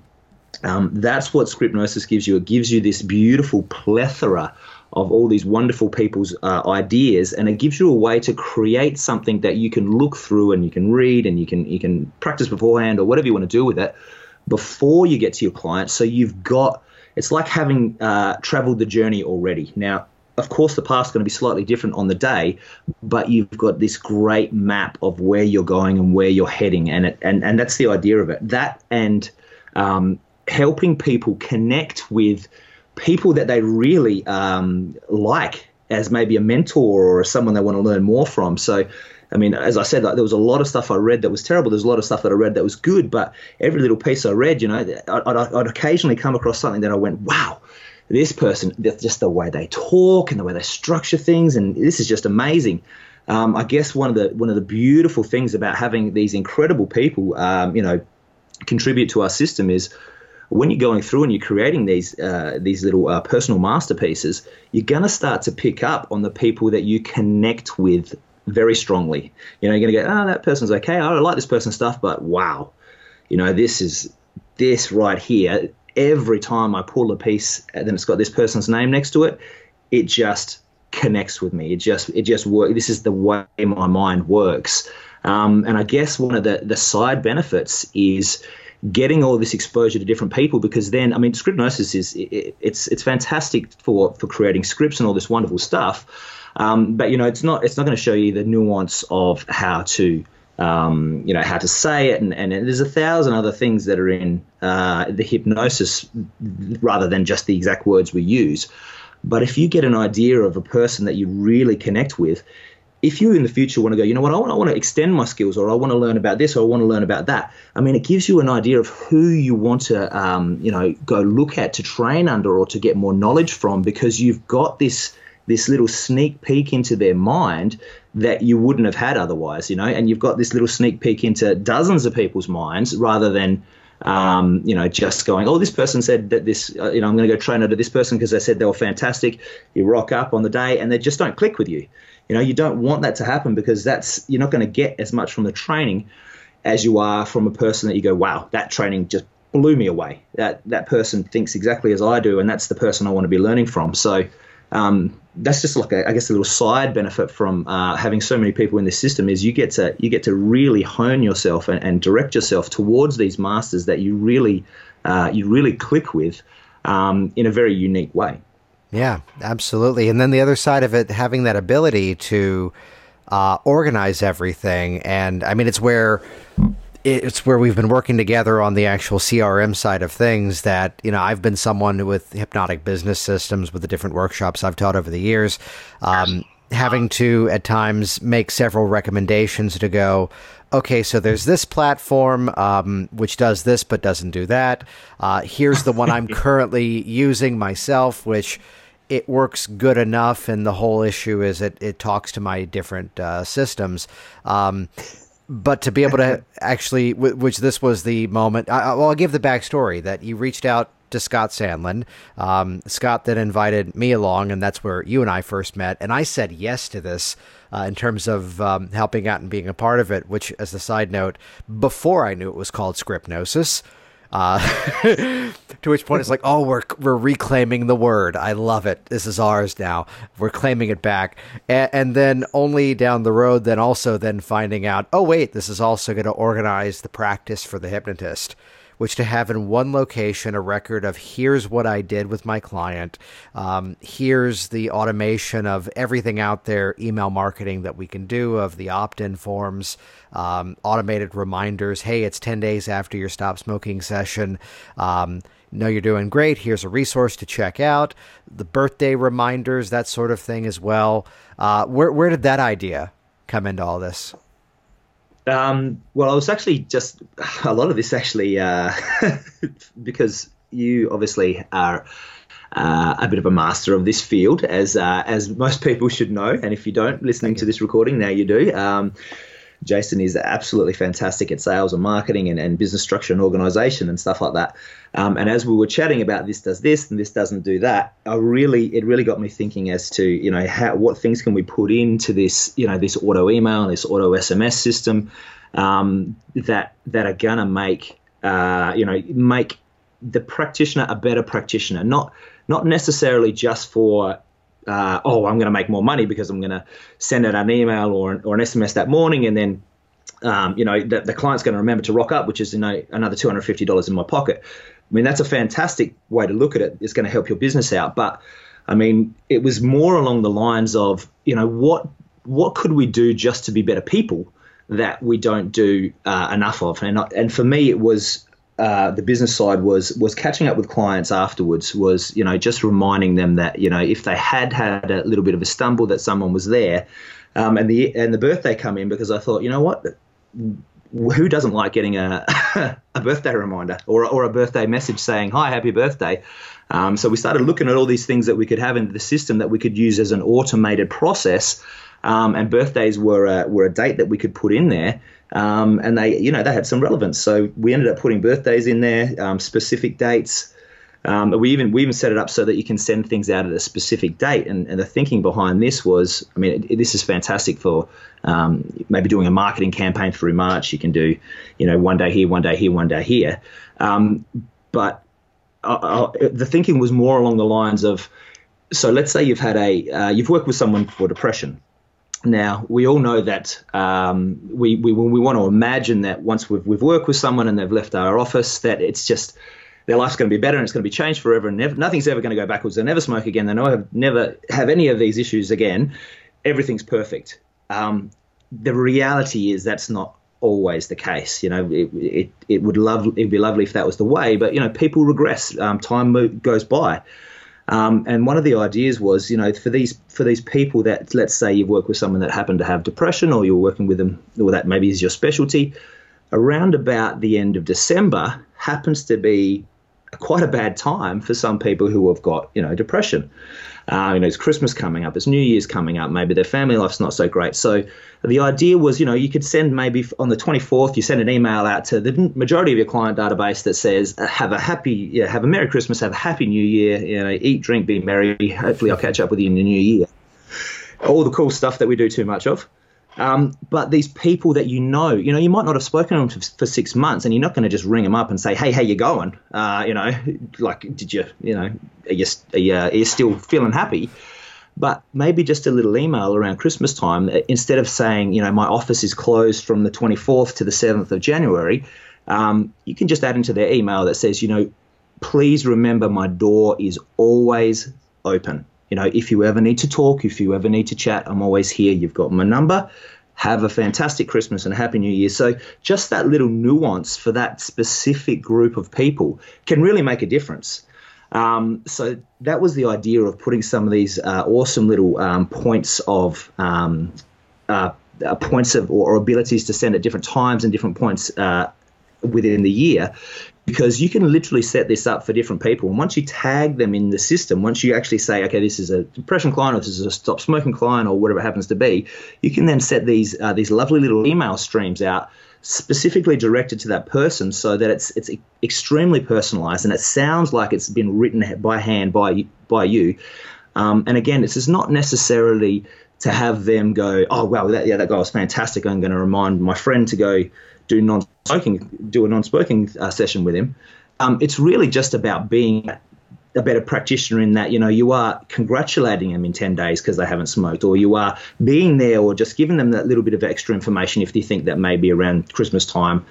Um, that's what Scriptnosis gives you. It gives you this beautiful plethora of all these wonderful people's uh, ideas, and it gives you a way to create something that you can look through and you can read and you can you can practice beforehand or whatever you want to do with it before you get to your client. So you've got it's like having uh, traveled the journey already. Now, of course, the path's going to be slightly different on the day, but you've got this great map of where you're going and where you're heading, and it, and and that's the idea of it. That and um, helping people connect with people that they really um, like as maybe a mentor or someone they want to learn more from. So, I mean, as I said, like, there was a lot of stuff I read that was terrible. There's a lot of stuff that I read that was good, but every little piece I read, you know, I'd, I'd occasionally come across something that I went, wow, this person, just the way they talk and the way they structure things, and this is just amazing. Um, I guess one of the one of the beautiful things about having these incredible people, um, you know, contribute to our system is when you're going through and you're creating these uh, these little uh, personal masterpieces, you're to start to pick up on the people that you connect with very strongly. You know, you're to go, oh, that person's okay. I like this person's stuff, but wow, you know, this is this right here. Every time I pull a piece, and then it's got this person's name next to it, it just connects with me. It just it just works. This is the way my mind works. Um, and I guess one of the the side benefits is getting all this exposure to different people because then I mean Scriptnosis is it, it's it's fantastic for for creating scripts and all this wonderful stuff, um, but you know it's not it's not going to show you the nuance of how to um, you know how to say it and, and there's a thousand other things that are in uh, the hypnosis rather than just the exact words we use. But if you get an idea of a person that you really connect with, if you in the future want to go, you know what, I want, I want to extend my skills, or I want to learn about this, or I want to learn about that. I mean, it gives you an idea of who you want to, um, you know, go look at to train under or to get more knowledge from, because you've got this this little sneak peek into their mind that you wouldn't have had otherwise, you know, and you've got this little sneak peek into dozens of people's minds rather than. Um, you know, just going, oh, this person said that this, uh, you know, I'm going to go train under this person because they said they were fantastic. You rock up on the day and they just don't click with you. You know, you don't want that to happen because that's you're not going to get as much from the training as you are from a person that you go, wow, that training just blew me away. That that person thinks exactly as I do, and that's the person I want to be learning from. So um, that's just like a, I guess a little side benefit from uh, having so many people in this system is you get to you get to really hone yourself and, and direct yourself towards these masters that you really uh, you really click with um, in a very unique way. Yeah, absolutely. And then the other side of it, having that ability to uh, organize everything, and I mean, it's where it's where we've been working together on the actual CRM side of things. That you know, I've been someone with hypnotic business systems with the different workshops I've taught over the years. Um, having to at times make several recommendations to go okay so there's this platform um, which does this but doesn't do that uh, here's the one i'm currently using myself which it works good enough, and the whole issue is it, it talks to my different uh, systems. Um, but to be able to actually, which this was the moment, I, well, I'll give the backstory that you reached out to Scott Sandland. Um, Scott then invited me along, and that's where you and I first met. And I said yes to this uh, in terms of um, helping out and being a part of it, which, as a side note, before I knew it was called Scriptnosis, uh, to which point it's like, oh, we're we're reclaiming the word. I love it. This is ours now. We're claiming it back. And, and then only down the road, then also then finding out, oh wait, this is also going to organize the practice for the hypnotist which to have in one location a record of here's what I did with my client, um, here's the automation of everything out there, email marketing that we can do, of the opt in forms, um, automated reminders. Hey, it's 10 days after your stop smoking session. Um, know you're doing great. Here's a resource to check out. The birthday reminders, that sort of thing as well. Uh, where where did that idea come into all this? Um, well, I was actually just a lot of this actually uh, because you obviously are uh, a bit of a master of this field, as uh, as most people should know. And if you don't, listening to this recording now, you do. Um, Jason is absolutely fantastic at sales and marketing and, and business structure and organization and stuff like that. Um, and as we were chatting about this does this and this doesn't do that, I really it really got me thinking as to you know how what things can we put into this you know this auto email and this auto SMS system um, that that are gonna make uh, you know make the practitioner a better practitioner, not not necessarily just for uh, oh, I'm going to make more money because I'm going to send out an email or, or an SMS that morning, and then um, you know the, the client's going to remember to rock up, which is you know another $250 in my pocket. I mean, that's a fantastic way to look at it. It's going to help your business out, but I mean, it was more along the lines of you know what what could we do just to be better people that we don't do uh, enough of, and and for me, it was uh, the business side was was catching up with clients afterwards was you know just reminding them that you know if they had had a little bit of a stumble that someone was there. Um, and the and the birthday come in because I thought you know what? Who doesn't like getting a a birthday reminder or or a birthday message saying hi happy birthday. Um, so we started looking at all these things that we could have in the system that we could use as an automated process um, and birthdays were a, were a date that we could put in there um, and they, you know, they had some relevance. So we ended up putting birthdays in there, um, specific dates. Um, we even we even set it up so that you can send things out at a specific date. And, and the thinking behind this was, I mean, it, this is fantastic for um, maybe doing a marketing campaign through March. You can do, you know, one day here, one day here, one day here. But uh, uh, the thinking was more along the lines of, so let's say you've had a uh, you've worked with someone for depression now, we all know that um, we, we, we want to imagine that once we've, we've worked with someone and they've left our office, that it's just their life's going to be better and it's going to be changed forever and never, nothing's ever going to go backwards. They'll never smoke again. They'll never, never have any of these issues again. Everything's perfect. Um, the reality is that's not always the case. You know, it, it, it would love it'd be lovely if that was the way, but you know, people regress. Um, time goes by. Um, and one of the ideas was, you know, for these for these people that let's say you work with someone that happened to have depression, or you're working with them, or that maybe is your specialty. Around about the end of December happens to be quite a bad time for some people who have got, you know, depression. Uh, you know, it's Christmas coming up, it's New Year's coming up, maybe their family life's not so great. So the idea was, you know, you could send maybe on the 24th, you send an email out to the majority of your client database that says, uh, have a happy, yeah, have a Merry Christmas, have a Happy New Year, you know, eat, drink, be merry. Hopefully I'll catch up with you in the new year. All the cool stuff that we do too much of. Um, but these people that you know, you know, you might not have spoken to them for, six months, and you're not going to just ring them up and say, "Hey, how you going?" Uh, you know, like, did you, you know, are you, are you, are you still feeling happy? But maybe just a little email around Christmas time, uh, instead of saying, you know, my office is closed from the 24th to the 7th of January, um, you can just add into their email that says, you know, please remember my door is always open. You know, if you ever need to talk, if you ever need to chat, I'm always here. You've got my number. Have a fantastic Christmas and a happy new year. So, just that little nuance for that specific group of people can really make a difference. Um, so that was the idea of putting some of these uh, awesome little um, points of um, uh, uh, points of or, or, abilities to send at different times and different points uh, within the year because you can literally set this up for different people. And once you tag them in the system, once you actually say, okay, this is a depression client, or this is a stop smoking client, or whatever it happens to be, you can then set these uh, these lovely little email streams out specifically directed to that person so that it's it's extremely personalized and it sounds like it's been written by hand by by you. Um, and again, this is not necessarily to have them go, oh wow, that, yeah, that guy was fantastic. I'm going to remind my friend to go do non-smoking, do a non-smoking uh, session with him. Um, it's really just about being a better practitioner in that you know you are congratulating them in 10 days because they haven't smoked or you are being there or just giving them that little bit of extra information if you think that maybe around christmas time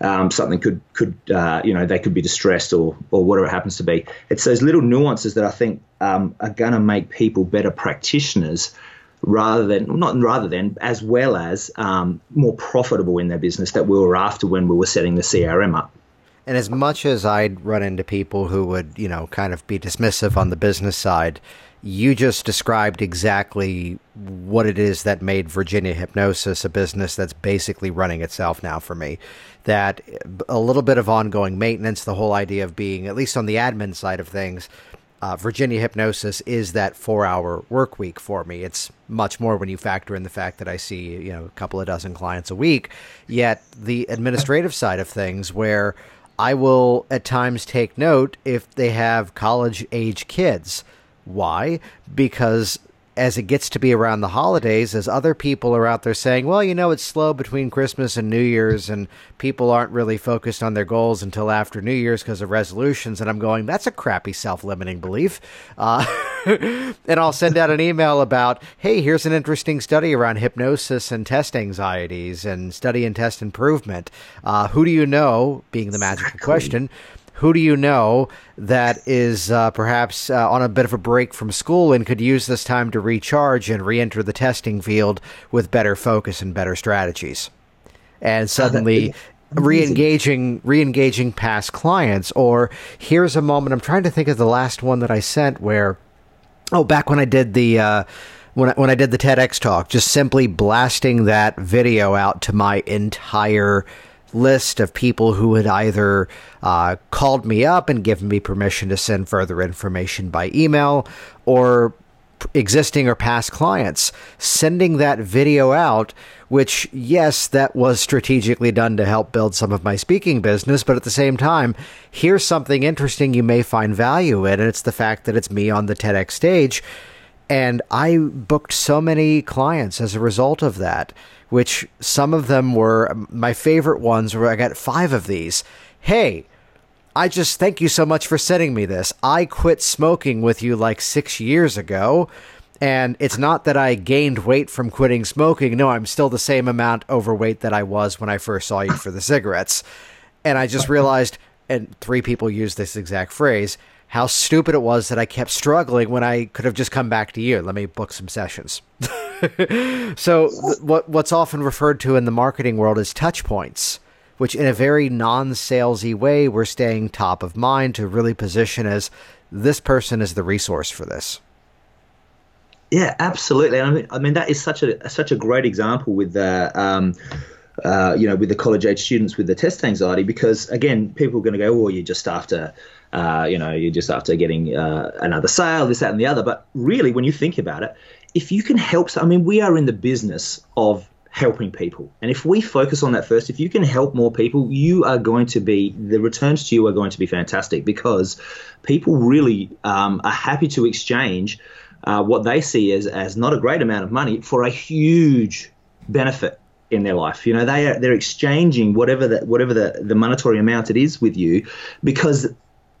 um, something could could uh, you know they could be distressed or or whatever it happens to be it's those little nuances that i think um, are going to make people better practitioners rather than not rather than as well as um, more profitable in their business that we were after when we were setting the crm up and as much as I'd run into people who would, you know, kind of be dismissive on the business side, you just described exactly what it is that made Virginia Hypnosis a business that's basically running itself now for me. That a little bit of ongoing maintenance, the whole idea of being, at least on the admin side of things, uh, Virginia Hypnosis is that four hour work week for me. It's much more when you factor in the fact that I see, you know, a couple of dozen clients a week. Yet the administrative side of things, where I will at times take note if they have college age kids. Why? Because as it gets to be around the holidays, as other people are out there saying, well, you know, it's slow between Christmas and New Year's, and people aren't really focused on their goals until after New Year's because of resolutions. And I'm going, that's a crappy self limiting belief. Uh, and I'll send out an email about, hey, here's an interesting study around hypnosis and test anxieties and study and test improvement. Uh, who do you know, being the magical exactly. question, who do you know that is uh, perhaps uh, on a bit of a break from school and could use this time to recharge and re-enter the testing field with better focus and better strategies? And suddenly, re-engaging re-engaging past clients or here's a moment i'm trying to think of the last one that i sent where oh back when i did the uh, when I, when I did the TEDx talk just simply blasting that video out to my entire list of people who had either uh, called me up and given me permission to send further information by email or existing or past clients, sending that video out, which, yes, that was strategically done to help build some of my speaking business, but at the same time, here's something interesting you may find value in, and it's the fact that it's me on the TEDx stage. And I booked so many clients as a result of that which some of them were my favorite ones where I got five of these. Hey, I just thank you so much for sending me this. I quit smoking with you like six years ago. And it's not that I gained weight from quitting smoking. No, I'm still the same amount overweight that I was when I first saw you for the cigarettes. And I just realized, and three people use this exact phrase, how stupid it was that I kept struggling when I could have just come back to you. Let me book some sessions. so, th- what what's often referred to in the marketing world is touch points, which in a very non-salesy way, we're staying top of mind to really position as this person is the resource for this. Yeah, absolutely. I mean, I mean that is such a such a great example with the. Um, uh, you know, with the college age students with the test anxiety, because again, people are going to go, "Oh, you're just after uh, you know, you're just after getting uh, another sale, this, that, and the other. But really, when you think about it, if you can help, I mean, we are in the business of helping people. And if we focus on that first, if you can help more people, you are going to be, the returns to you are going to be fantastic because people really um, are happy to exchange uh, what they see as, as not a great amount of money for a huge benefit in their life. You know, they are they're exchanging whatever the whatever the, the monetary amount it is with you because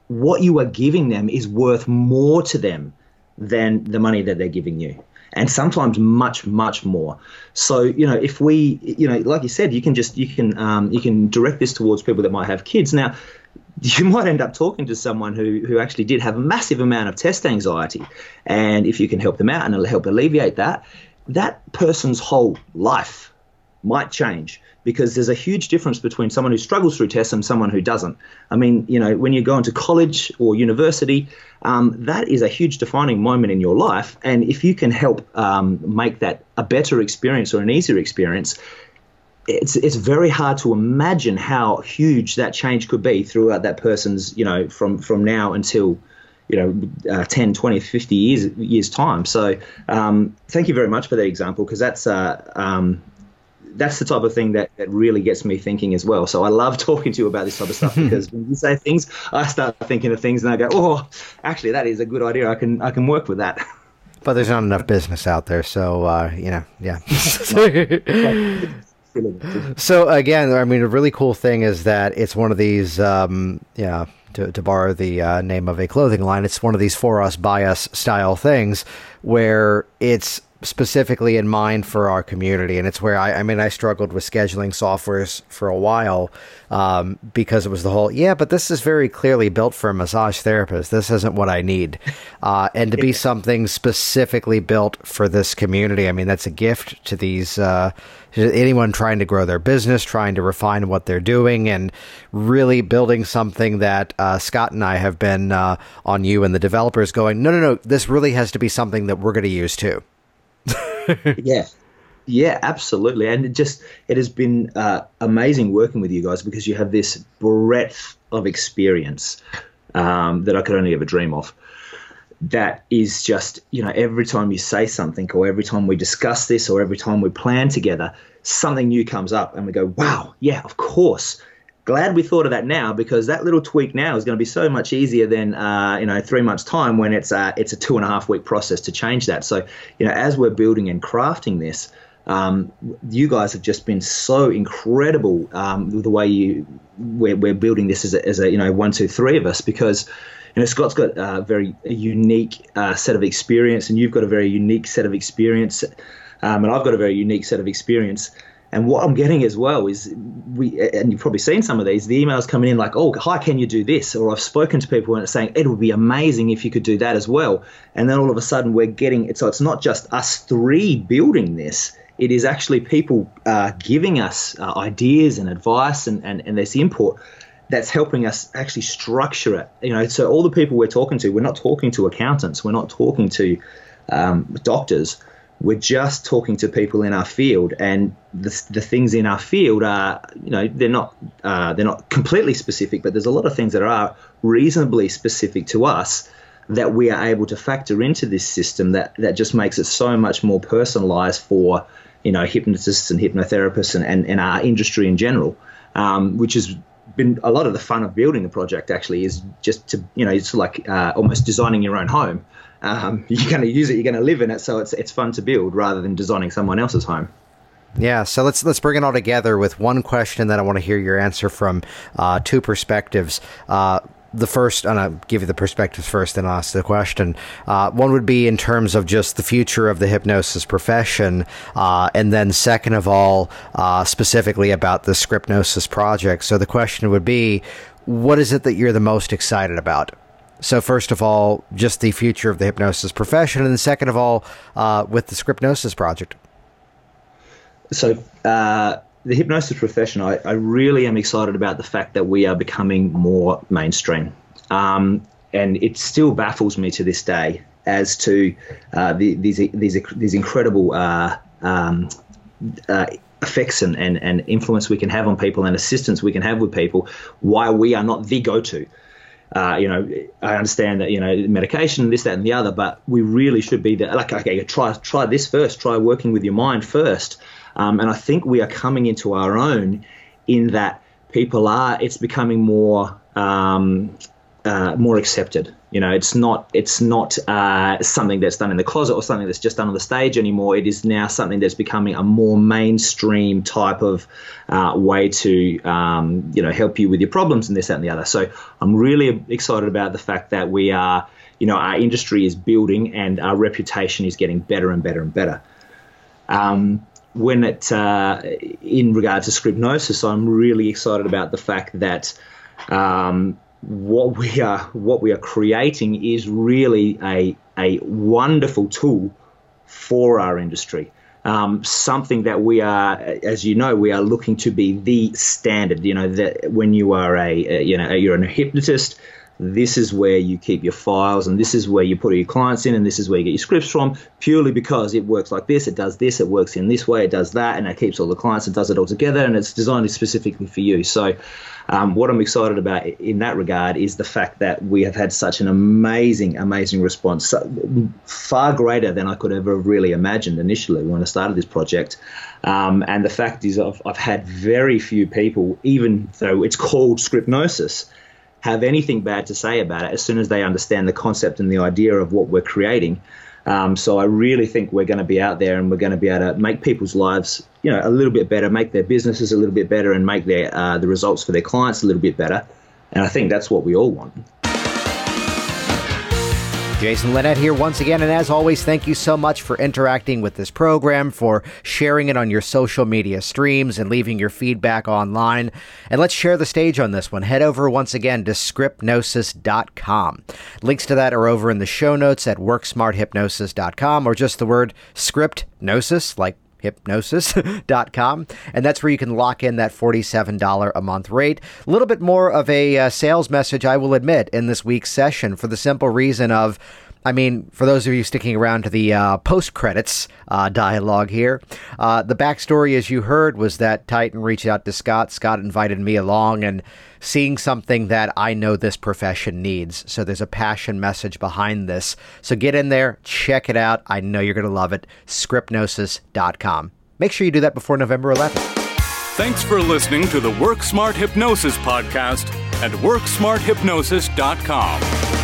what you are giving them is worth more to them than the money that they're giving you. And sometimes much much more. So you know if we you know like you said you can just you can um, you can direct this towards people that might have kids. Now you might end up talking to someone who, who actually did have a massive amount of test anxiety. And if you can help them out and help alleviate that that person's whole life might change because there's a huge difference between someone who struggles through tests and someone who doesn't. I mean, you know, when you go into college or university, um, that is a huge defining moment in your life. And if you can help um, make that a better experience or an easier experience, it's it's very hard to imagine how huge that change could be throughout that person's, you know, from from now until you know, uh, 10, 20, 50 years years time. So, um, thank you very much for that example because that's uh, um, that's the type of thing that, that really gets me thinking as well. So I love talking to you about this type of stuff because when you say things, I start thinking of things and I go, oh, actually, that is a good idea. I can I can work with that. But there's not enough business out there, so uh, you know, yeah. so again, I mean, a really cool thing is that it's one of these, um, yeah. To, to borrow the uh, name of a clothing line, it's one of these for us, by us style things where it's specifically in mind for our community. And it's where I, I mean, I struggled with scheduling softwares for a while um, because it was the whole, yeah, but this is very clearly built for a massage therapist. This isn't what I need. Uh, and to be something specifically built for this community, I mean, that's a gift to these. Uh, anyone trying to grow their business, trying to refine what they're doing, and really building something that uh, Scott and I have been uh, on you and the developers going, no, no, no, this really has to be something that we're going to use too. yeah. Yeah, absolutely. And it just it has been uh, amazing working with you guys because you have this breadth of experience um, that I could only ever dream of. That is just, you know, every time you say something or every time we discuss this or every time we plan together, something new comes up and we go, wow, yeah, of course glad we thought of that now because that little tweak now is going to be so much easier than uh, you know three months time when it's a, it's a two and a half week process to change that. So you know as we're building and crafting this, um, you guys have just been so incredible um, with the way you we're, we're building this as a, as a you know one two three of us because. You know, Scott's got a very unique uh, set of experience, and you've got a very unique set of experience, um, and I've got a very unique set of experience. And what I'm getting as well is we, and you've probably seen some of these, the emails coming in like, oh, hi, can you do this? Or I've spoken to people and it's saying it would be amazing if you could do that as well. And then all of a sudden we're getting it. So it's not just us three building this. It is actually people uh, giving us uh, ideas and advice and, and, and this input that's helping us actually structure it. You know, so all the people we're talking to, we're not talking to accountants, we're not talking to um, doctors we're just talking to people in our field, and the, the things in our field are, you know, they're not uh, they're not completely specific, but there's a lot of things that are reasonably specific to us that we are able to factor into this system that that just makes it so much more personalized for you know hypnotists and hypnotherapists and, and, and our industry in general, um, which has been a lot of the fun of building the project actually is just to you know it's like uh, almost designing your own home um, you're going to use it, you're going to live in it, so it's it's fun to build rather than designing someone else's home. Yeah, so let's let's bring it all together with one question that I want to hear your answer from uh, two perspectives. Uh, the first, and I'll give you the perspectives first, then I'll ask the question. Uh, one would be in terms of just the future of the hypnosis profession, uh, and then second of all, uh, specifically about the Scriptnosis project. So the question would be, what is it that you're the most excited about? So, first of all, just the future of the hypnosis profession, and second of all, uh, with the Scriptnosis project. So, uh, the hypnosis profession, I, I, really am excited about the fact that we are becoming more mainstream. Um, and it still baffles me to this day as to uh, the, these, these, these incredible uh, um, uh, effects and, and, and influence we can have on people and assistance we can have with people, why we are not the go to. Uh, you know, I understand that you know medication, this, that, and the other, but we really should be the, like, okay, try try this first. Try working with your mind first. Um, and I think we are coming into our own in that people are. It's becoming more um, uh, more accepted. You know, it's not it's not uh, something that's done in the closet or something that's just done on the stage anymore. It is now something that's becoming a more mainstream type of uh, way to um, you know help you with your problems and this that and the other. So I'm really excited about the fact that we are you know our industry is building and our reputation is getting better and better and better. Um, when it uh, in regard to Scriptnosis, I'm really excited about the fact that um, what we are what we are creating is really a a wonderful tool for our industry. Um, something that we are, as you know, we are looking to be the standard. You know that when you are a, a you know you're a hypnotist, this is where you keep your files and this is where you put your clients in and this is where you get your scripts from purely because it works like this it does this it works in this way it does that and it keeps all the clients and does it all together and it's designed specifically for you so um, what I'm excited about in that regard is the fact that we have had such an amazing, amazing response, far greater than I could ever have really imagined initially when I started this project. Um, and the fact is, I've, I've had very few people, even though it's called Scriptnosis, have anything bad to say about it as soon as they understand the concept and the idea of what we're creating. Um, so I really think we're going to be out there and we're going to be able to make people's lives, you know, a little bit better, make their businesses a little bit better, and make their uh, the results for their clients a little bit better. And I think that's what we all want. Jason Linett here once again, and as always, thank you so much for interacting with this program, for sharing it on your social media streams, and leaving your feedback online. And let's share the stage on this one. Head over once again to scriptnosis.com. Links to that are over in the show notes at worksmarthypnosis.com, or just the word scriptnosis, like hypnosis.com. And that's where you can lock in that $47 a month rate. A little bit more of a uh, sales message, I will admit, in this week's session for the simple reason of. I mean, for those of you sticking around to the uh, post credits uh, dialogue here, uh, the backstory, as you heard, was that Titan reached out to Scott. Scott invited me along, and seeing something that I know this profession needs. So there's a passion message behind this. So get in there, check it out. I know you're going to love it. Scriptnosis.com. Make sure you do that before November 11th. Thanks for listening to the Work Smart Hypnosis podcast at WorkSmartHypnosis.com.